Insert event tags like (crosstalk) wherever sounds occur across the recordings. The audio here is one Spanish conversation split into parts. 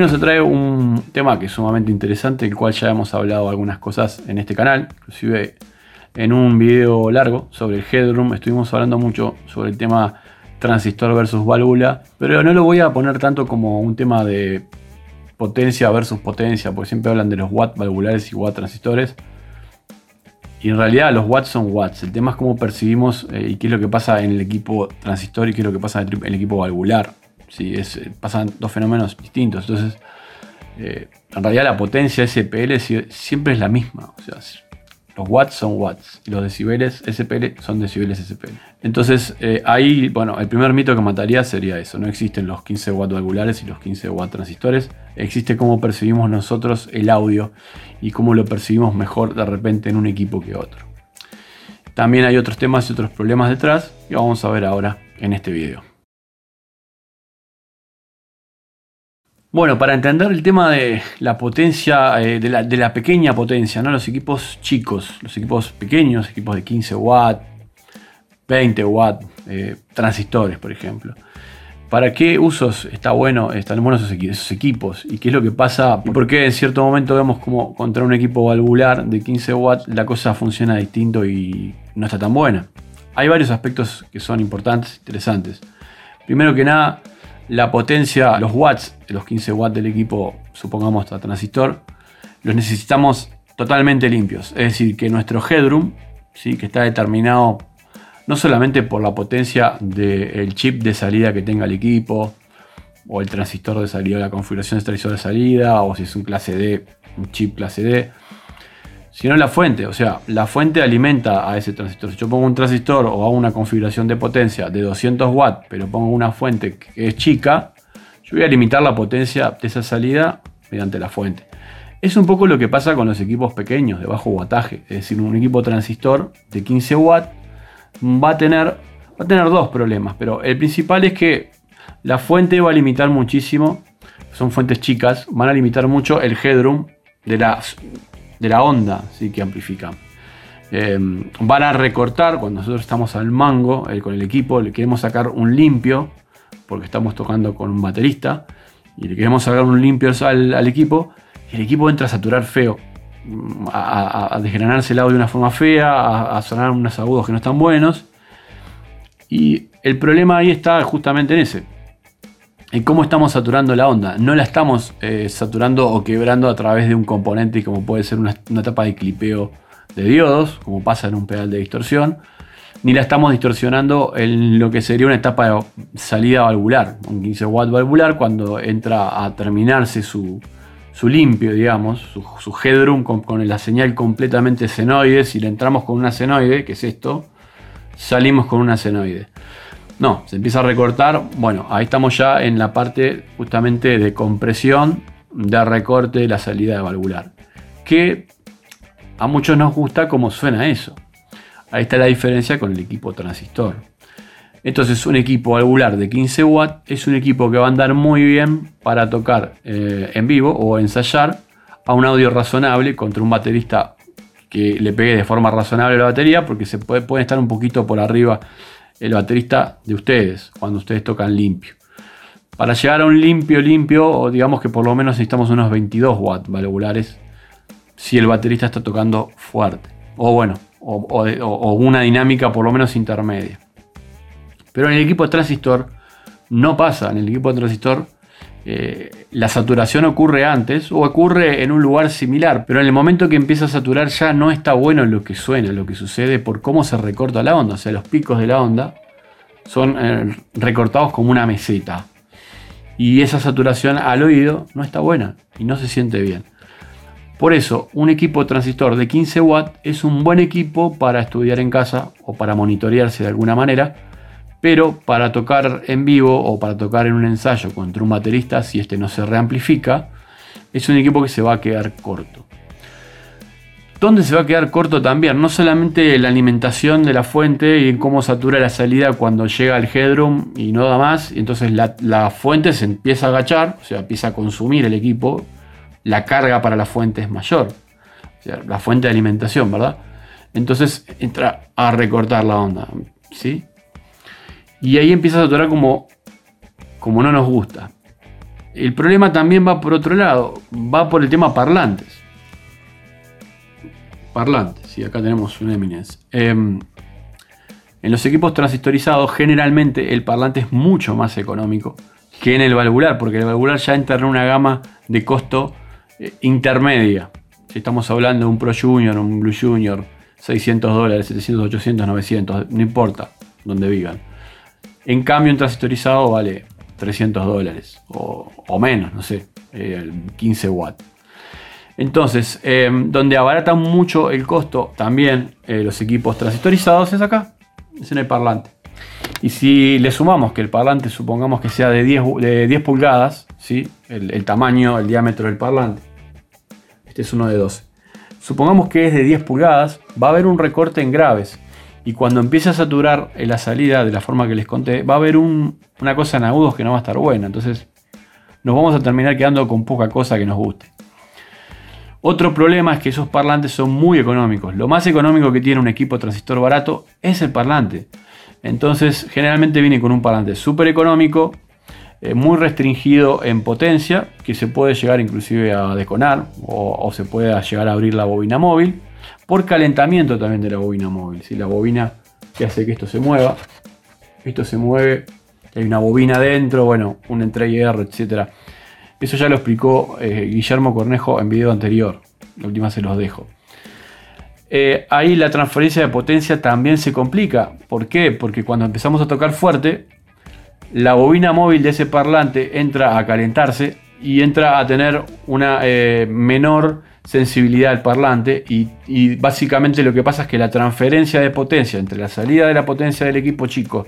Hoy nos trae un tema que es sumamente interesante, el cual ya hemos hablado algunas cosas en este canal, inclusive en un video largo sobre el headroom estuvimos hablando mucho sobre el tema transistor versus válvula, pero no lo voy a poner tanto como un tema de potencia versus potencia, porque siempre hablan de los watts valvulares y watt transistores. Y en realidad los watts son watts. El tema es cómo percibimos eh, y qué es lo que pasa en el equipo transistor y qué es lo que pasa en el equipo valvular. Sí, es, eh, pasan dos fenómenos distintos. Entonces, eh, en realidad la potencia SPL siempre es la misma. Los watts son watts y los decibeles SPL son decibeles SPL. Entonces, eh, ahí, bueno, el primer mito que mataría sería eso. No existen los 15 watts valvulares y los 15 watts transistores. Existe cómo percibimos nosotros el audio y cómo lo percibimos mejor de repente en un equipo que otro. También hay otros temas y otros problemas detrás que vamos a ver ahora en este video. Bueno, para entender el tema de la potencia, eh, de, la, pequeña potencia, ¿no? los equipos chicos, los equipos pequeños, equipos de 15 watts, 20 watts, transistores, por ejemplo. ¿Para qué usos está bueno, están buenos esos, equipos? ¿Y qué es lo que pasa? ¿Por qué en cierto momento vemos como contra un equipo valvular de 15 watts la cosa funciona distinto y no está tan buena? Hay varios aspectos que son importantes, interesantes. Primero que nada, la potencia, los watts, los 15 watts del equipo, supongamos a transistor, los necesitamos totalmente limpios. Es decir, que nuestro headroom, ¿sí? que está determinado no solamente por la potencia del chip de salida que tenga el equipo, o el transistor de salida, la configuración de transistor de salida, o si es un clase D, un chip clase D, sino la fuente. O sea, la fuente alimenta a ese transistor. Si yo pongo un transistor o hago una configuración de potencia de 200 watts, pero pongo una fuente que es chica, yo voy a limitar la potencia de esa salida mediante la fuente. Es un poco lo que pasa con los equipos pequeños de bajo wattaje. Es decir, un equipo transistor de 15 watts va a tener, va a tener dos problemas, pero el principal es que la fuente va a limitar muchísimo, son fuentes chicas, van a limitar mucho el headroom de la de la onda ¿sí? que amplifica. Em, van a recortar cuando nosotros estamos al mango con el equipo, le queremos sacar un limpio, porque estamos tocando con un baterista, y le queremos sacar un limpio al, equipo, y el equipo entra a saturar feo, a, desgranarse el audio de una forma fea, a, sonar unos agudos que no están buenos. Y el problema ahí está justamente en ese ¿Y cómo estamos saturando la onda? No la estamos eh, saturando o quebrando a través de un componente como puede ser una, etapa de clipeo de diodos, como pasa en un pedal de distorsión, ni la estamos distorsionando en lo que sería una etapa de salida valvular, un 15 watt valvular, cuando entra a terminarse su, limpio, digamos, su, headroom con, con, la señal completamente senoide. Si le entramos con una senoide, que es esto, salimos con una senoide. No, se empieza a recortar. Bueno, ahí estamos ya en la parte justamente de compresión, de recorte de la salida de valvular. Que a muchos nos gusta cómo suena eso. Ahí está la diferencia con el equipo transistor. Entonces un equipo valvular de 15 watts es un equipo que va a andar muy bien para tocar eh, en vivo o ensayar a un audio razonable contra un baterista que le pegue de forma razonable la batería porque se puede, estar un poquito por arriba el baterista de ustedes cuando ustedes tocan limpio. Para llegar a un limpio limpio, digamos que por lo menos necesitamos unos 22 watts valvulares si el baterista está tocando fuerte. O bueno, o, una dinámica por lo menos intermedia. Pero en el equipo de transistor no pasa. En el equipo de transistor eh, la saturación ocurre antes o ocurre en un lugar similar, pero en el momento que empieza a saturar ya no está bueno lo que suena, lo que sucede por cómo se recorta la onda, o sea, los picos de la onda son eh, recortados como una meseta. Y esa saturación al oído no está buena y no se siente bien. Por eso, un equipo transistor de 15 watts es un buen equipo para estudiar en casa o para monitorearse de alguna manera pero para tocar en vivo o para tocar en un ensayo contra un baterista, si este no se reamplifica, es un equipo que se va a quedar corto. ¿Dónde se va a quedar corto también? No solamente la alimentación de la fuente y cómo satura la salida cuando llega al headroom y no da más, y entonces la, fuente se empieza a agachar, o sea, empieza a consumir el equipo, la carga para la fuente es mayor, o sea, la fuente de alimentación, ¿verdad? Entonces entra a recortar la onda, ¿sí? Y ahí empieza a saturar como, como no nos gusta. El problema también va por otro lado, va por el tema parlantes. Parlantes, sí, acá tenemos un Eminence. Em, en los equipos transistorizados, generalmente el parlante es mucho más económico que en el valvular, porque el valvular ya entra en una gama de costo eh, intermedia. Si estamos hablando de un Pro Junior, un Blue Junior, 600 dólares, 700, 800, 900, no importa donde vivan. En cambio, un transistorizado vale 300 dólares o, menos, no sé, 15 eh, watts. Entonces, em, donde abaratan mucho el costo también eh, los equipos transistorizados es acá, es en el parlante. Y si le sumamos que el parlante supongamos que sea de 10, de 10 pulgadas, ¿sí? El, tamaño, el diámetro del parlante, este es uno de 12. Supongamos que es de 10 pulgadas, va a haber un recorte en graves. Y cuando empiece a saturar la salida de la forma que les conté, va a haber una cosa en agudos que no va a estar buena. Entonces nos vamos a terminar quedando con poca cosa que nos guste. Otro problema es que esos parlantes son muy económicos. Lo más económico que tiene un equipo transistor barato es el parlante. Entonces generalmente viene con un parlante súper económico, eh, muy restringido en potencia, que se puede llegar inclusive a deconar o, se puede llegar a abrir la bobina móvil, por calentamiento también de la bobina móvil. si La bobina que hace que esto se mueva, esto se mueve, hay una bobina dentro, bueno, un R, etc. Eso ya lo explicó eh, Guillermo Cornejo en video anterior, la última se los dejo. Eh, ahí la transferencia de potencia también se complica. ¿Por qué? Porque cuando empezamos a tocar fuerte, la bobina móvil de ese parlante entra a calentarse y entra a tener una eh, menor sensibilidad al parlante y, básicamente lo que pasa es que la transferencia de potencia entre la salida de la potencia del equipo chico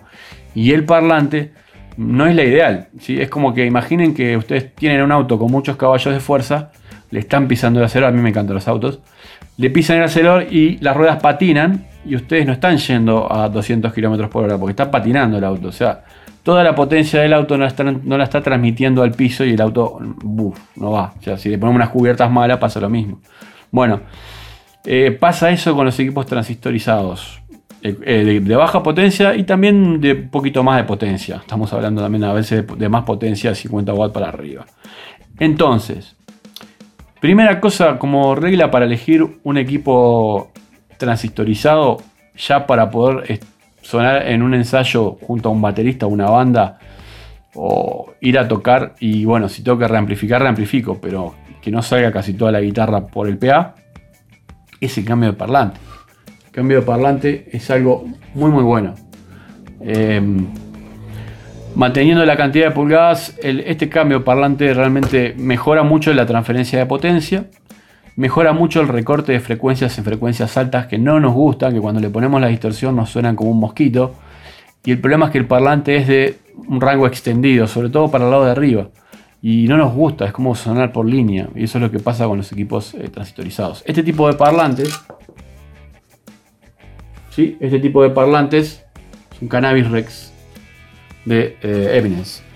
y el parlante no es la ideal. ¿sí? Es como que imaginen que ustedes tienen un auto con muchos caballos de fuerza, le están pisando el acelerador, a mí me encantan los autos, le pisan el acelerador y las ruedas patinan y ustedes no están yendo a 200 km por hora porque está patinando el auto. O sea, toda la potencia del auto no la está, transmitiendo al piso y el auto no va. O sea, si le ponemos unas cubiertas malas pasa lo mismo. Bueno, eh, pasa eso con los equipos transistorizados. Eh, eh, de, baja potencia y también de poquito más de potencia. Estamos hablando también a veces de, de más potencia, 50 watts para arriba. Entonces, primera cosa como regla para elegir un equipo transistorizado, ya para poder sonar en un ensayo junto a un baterista una banda o ir a tocar y bueno, si tengo que reamplificar, reamplifico, pero que no salga casi toda la guitarra por el PA, es el cambio de parlante. El cambio de parlante es algo muy muy bueno. Em, manteniendo la cantidad de pulgadas, este cambio de parlante realmente mejora mucho la transferencia de potencia Mejora mucho el recorte de frecuencias en frecuencias altas que no nos gustan, que cuando le ponemos la distorsión nos suenan como un mosquito. Y el problema es que el parlante es de un rango extendido, sobre todo para el lado de arriba. Y no nos gusta, es como sonar por línea. Y eso es lo que pasa con los equipos eh, transistorizados. Este tipo de parlantes, ¿sí? este tipo de parlantes es un Cannabis Rex de eh, Eminence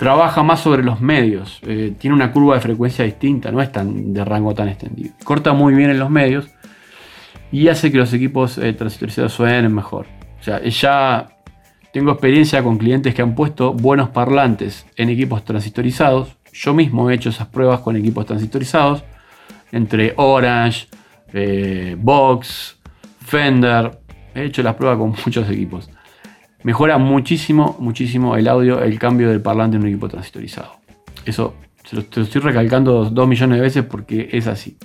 trabaja más sobre los medios, eh, tiene una curva de frecuencia distinta, no es tan de rango tan extendido. Corta muy bien en los medios y hace que los equipos eh, transistorizados suenen mejor. O sea, ya tengo experiencia con clientes que han puesto buenos parlantes en equipos transistorizados. Yo mismo he hecho esas pruebas con equipos transistorizados entre Orange, eh, Vox, Fender. He hecho las pruebas con (laughs) muchos equipos mejora muchísimo, muchísimo el audio, el cambio del parlante en un equipo transistorizado. Eso se lo, te lo estoy recalcando dos millones de veces porque es así.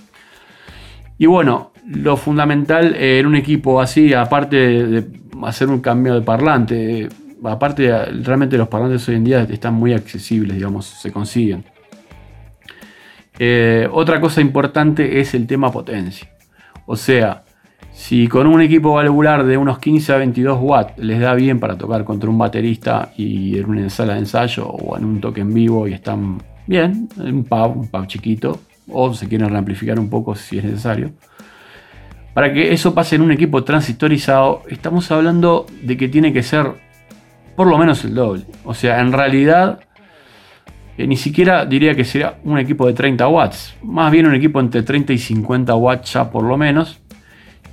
Y bueno, lo fundamental en un equipo así, aparte de hacer un cambio de parlante, aparte realmente los parlantes hoy en día están muy accesibles, digamos, se consiguen. Eh, otra cosa importante es el tema potencia. O sea, si con un equipo valvular de unos 15 a 22 watts les da bien para tocar contra un baterista y en una sala de ensayo o en un toque en vivo y están bien, en un pub, un pub chiquito, o se quieren reamplificar un poco si es necesario. Para que eso pase en un equipo transistorizado, estamos hablando de que tiene que ser por lo menos el doble. O sea, en realidad, eh, ni siquiera diría que sería un equipo de 30 watts. Más bien un equipo entre 30 y 50 watts ya por lo menos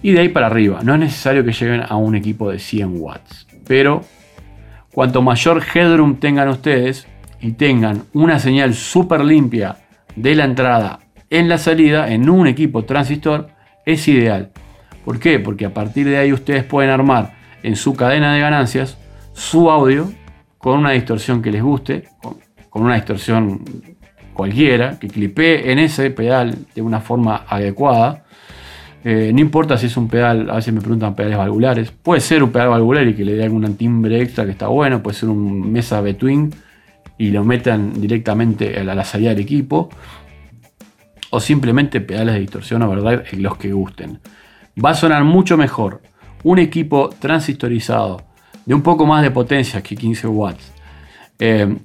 y de ahí para arriba. No es necesario que lleguen a un equipo de 100 watts, pero cuanto mayor headroom tengan ustedes y tengan una señal súper limpia de la entrada en la salida en un equipo transistor es ideal. ¿Por qué? Porque a partir de ahí ustedes pueden armar en su cadena de ganancias su audio con una distorsión que les guste, con, una distorsión cualquiera, que clipee en ese pedal de una forma adecuada. Eh, no importa si es un pedal, a veces me preguntan pedales valvulares. Puede ser un pedal valvular y que le dé algún timbre extra que está bueno. Puede ser un mesa between y lo metan directamente a la salida del equipo. O simplemente pedales de distorsión o verdad, los que gusten. Va a sonar mucho mejor un equipo transistorizado de un poco más de potencia que 15 watts, eh,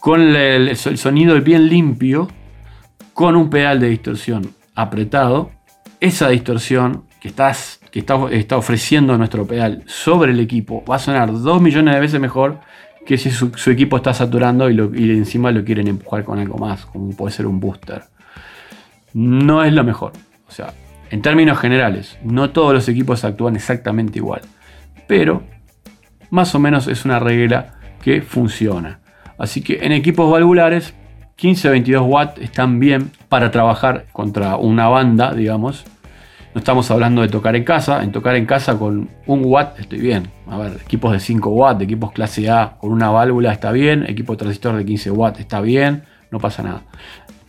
con el, sonido bien limpio, con un pedal de distorsión apretado, esa distorsión que, estás, que está, está, ofreciendo nuestro pedal sobre el equipo va a sonar 2 millones de veces mejor que si su, equipo está saturando y, encima lo quieren empujar con algo más, como puede ser un booster. No es lo mejor. O sea, en términos generales, no todos los equipos actúan exactamente igual. Pero más o menos es una regla que funciona. Así que en equipos valvulares 15-22 watts están bien para trabajar contra una banda, digamos. No estamos hablando de tocar en casa. En tocar en casa con un watt estoy bien. A ver, equipos de 5 watts, equipos clase A con una válvula está bien. Equipo transistor de 15 watts está bien. No pasa nada.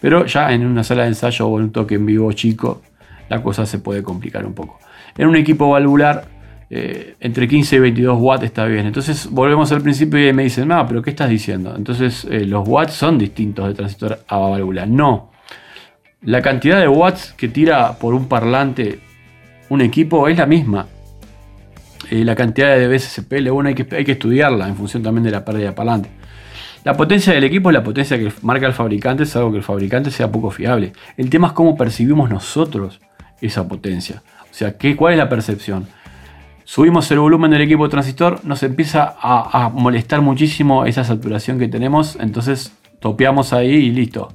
Pero ya en una sala de ensayo o en un toque en vivo chico, la cosa se puede complicar un poco. En un equipo valvular eh, entre 15 y 22 watts está bien. Entonces volvemos al principio y me dicen, no, pero ¿qué estás diciendo? Entonces eh, los watts son distintos de transistor a válvula. No. La cantidad de watts que tira por un parlante un equipo es la misma. Eh, la cantidad de BSSP, bueno, hay que, estudiarla en función también de la pérdida de parlante. La potencia del equipo es la potencia que marca el fabricante, es algo que el fabricante sea poco fiable. El tema es cómo percibimos nosotros esa potencia. O sea, ¿qué, ¿cuál es la percepción? subimos el volumen del equipo transistor, nos empieza a, molestar muchísimo esa saturación que tenemos, entonces topeamos ahí y listo.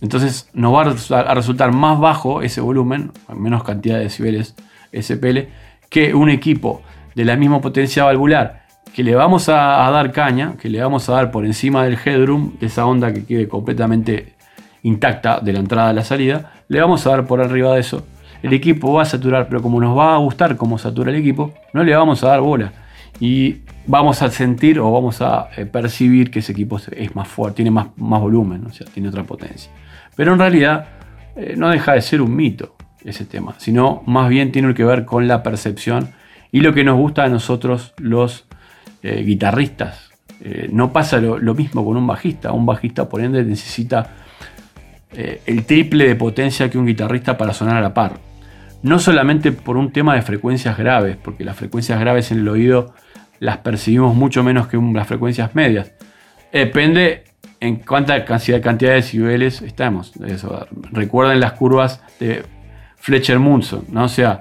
Entonces nos va a resultar más bajo ese volumen, menos cantidad de decibeles SPL, que un equipo de la misma potencia valvular que le vamos a, dar caña, que le vamos a dar por encima del headroom, esa onda que quede completamente intacta de la entrada a la salida, le vamos a dar por arriba de eso el equipo va a saturar, pero como nos va a gustar cómo satura el equipo, no le vamos a dar bola. Y vamos a sentir o vamos a eh, percibir que ese equipo es más fuerte, tiene más volumen, o sea, tiene otra potencia. Pero en realidad eh, no deja de ser un mito ese tema, sino más bien tiene que ver con la percepción y lo que nos gusta a nosotros los eh, guitarristas. no pasa lo, lo, mismo con un bajista. Un bajista, por ende, necesita el triple de potencia que un guitarrista para sonar a la par no solamente por un tema de frecuencias graves, porque las frecuencias graves en el oído las percibimos mucho menos que las frecuencias medias. Depende en cuánta cantidad, de decibeles estamos. Recuerden las curvas de Fletcher-Munson, ¿no? O sea,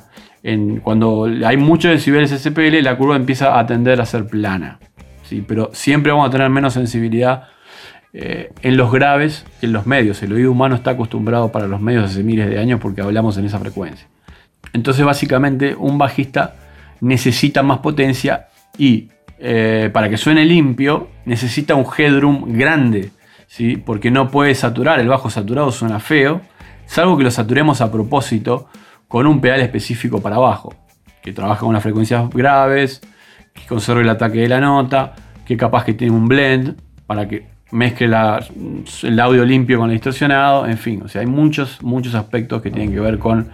cuando hay muchos decibeles SPL, la curva empieza a tender a ser plana. ¿sí? Pero siempre vamos a tener menos sensibilidad eh, en los graves que en los medios. El oído humano está acostumbrado para los medios hace miles de años porque hablamos en esa frecuencia. Entonces básicamente un bajista necesita más potencia y eh, para que suene limpio necesita un headroom grande, ¿sí? porque no puede saturar, el bajo saturado suena feo, salvo que lo saturemos a propósito con un pedal específico para bajo, que trabaja con las frecuencias graves, que conserve el ataque de la nota, que capaz que tiene un blend para que mezcle el audio limpio con el distorsionado, en fin, o sea, hay muchos, muchos aspectos que tienen que ver con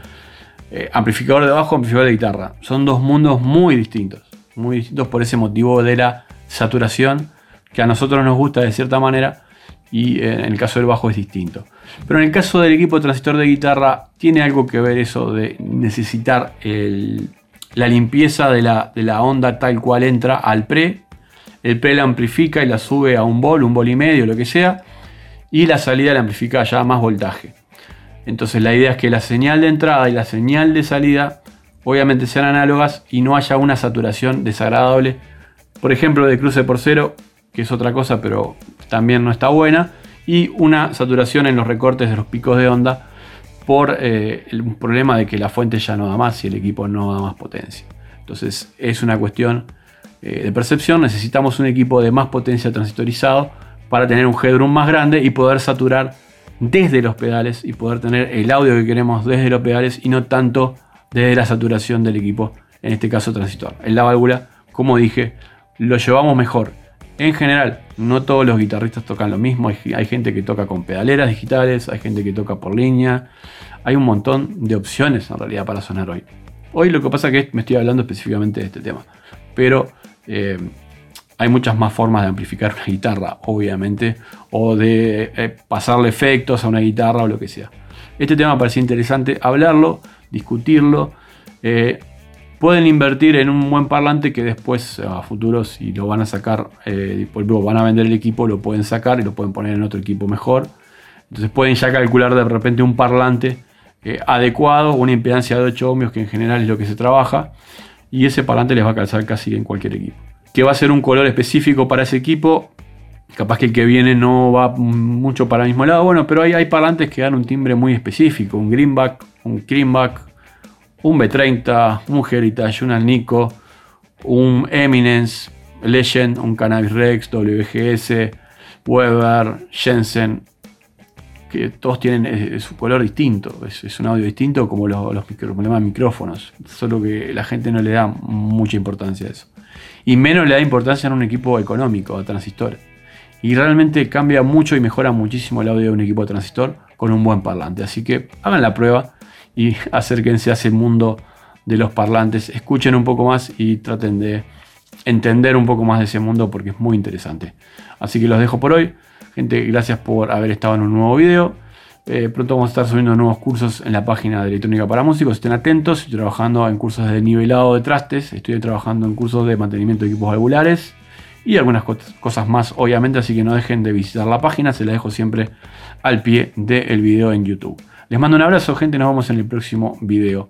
eh, amplificador de bajo, amplificador de guitarra. Son dos mundos muy distintos. Muy distintos por ese motivo de la saturación que a nosotros nos gusta de cierta manera y eh, en el caso del bajo es distinto. Pero en el caso del equipo transistor de guitarra tiene algo que ver eso de necesitar la limpieza de la, de la, onda tal cual entra al pre. El pre la amplifica y la sube a un vol, un vol y medio, lo que sea. Y la salida la amplifica ya más voltaje. Entonces la idea es que la señal de entrada y la señal de salida obviamente sean análogas y no haya una saturación desagradable. Por ejemplo, de cruce por cero, que es otra cosa, pero también no está buena. Y una saturación en los recortes de los picos de onda por eh, el problema de que la fuente ya no da más y el equipo no da más potencia. Entonces es una cuestión eh, de percepción. Necesitamos un equipo de más potencia transistorizado para tener un headroom más grande y poder saturar desde los pedales y poder tener el audio que queremos desde los pedales y no tanto desde la saturación del equipo, en este caso transistor. En la válvula, como dije, lo llevamos mejor. En general, no todos los guitarristas tocan lo mismo. Hay, gente que toca con pedaleras digitales, hay gente que toca por línea. Hay un montón de opciones en realidad para sonar hoy. Hoy lo que pasa es que me estoy hablando específicamente de este tema. Pero eh, hay muchas más formas de amplificar una guitarra, obviamente, o de eh, pasarle efectos a una guitarra o lo que sea. Este tema me parecía interesante hablarlo, discutirlo. Eh, pueden invertir en un buen parlante que después a futuro si lo van a sacar, eh, van a vender el equipo, lo pueden sacar y lo pueden poner en otro equipo mejor. Entonces pueden ya calcular de repente un parlante adecuado, una impedancia de 8 ohmios que en general es lo que se trabaja y ese parlante les va a calzar casi en cualquier equipo que va a ser un color específico para ese equipo. Capaz que el que viene no va mucho para el mismo lado. Bueno, pero hay, hay parlantes que dan un timbre muy específico. Un greenback, un creamback, un B30, un Heritage, un Alnico, un Eminence, Legend, un Cannabis Rex, WGS, Weber, Jensen. Que todos tienen su color distinto. Es, un audio distinto como los, los, los micrófonos. Solo que la gente no le da mucha importancia a eso y menos le da importancia en un equipo económico de transistor. Y realmente cambia mucho y mejora muchísimo el audio de un equipo de transistor con un buen parlante. Así que hagan la prueba y (laughs) acérquense a ese mundo de los parlantes, escuchen un poco más y traten de entender un poco más de ese mundo porque es muy interesante. Así que los dejo por hoy. Gente, gracias por haber estado en un nuevo video. Eh, pronto vamos a estar subiendo nuevos cursos en la página de Electrónica para Músicos. Estén atentos. Estoy trabajando en cursos de nivelado de trastes. Estoy trabajando en cursos de mantenimiento de equipos valvulares. Y algunas cosas más, obviamente. Así que no dejen de visitar la página. Se la dejo siempre al pie del video en YouTube. Les mando un abrazo, gente. Nos vemos en el próximo video.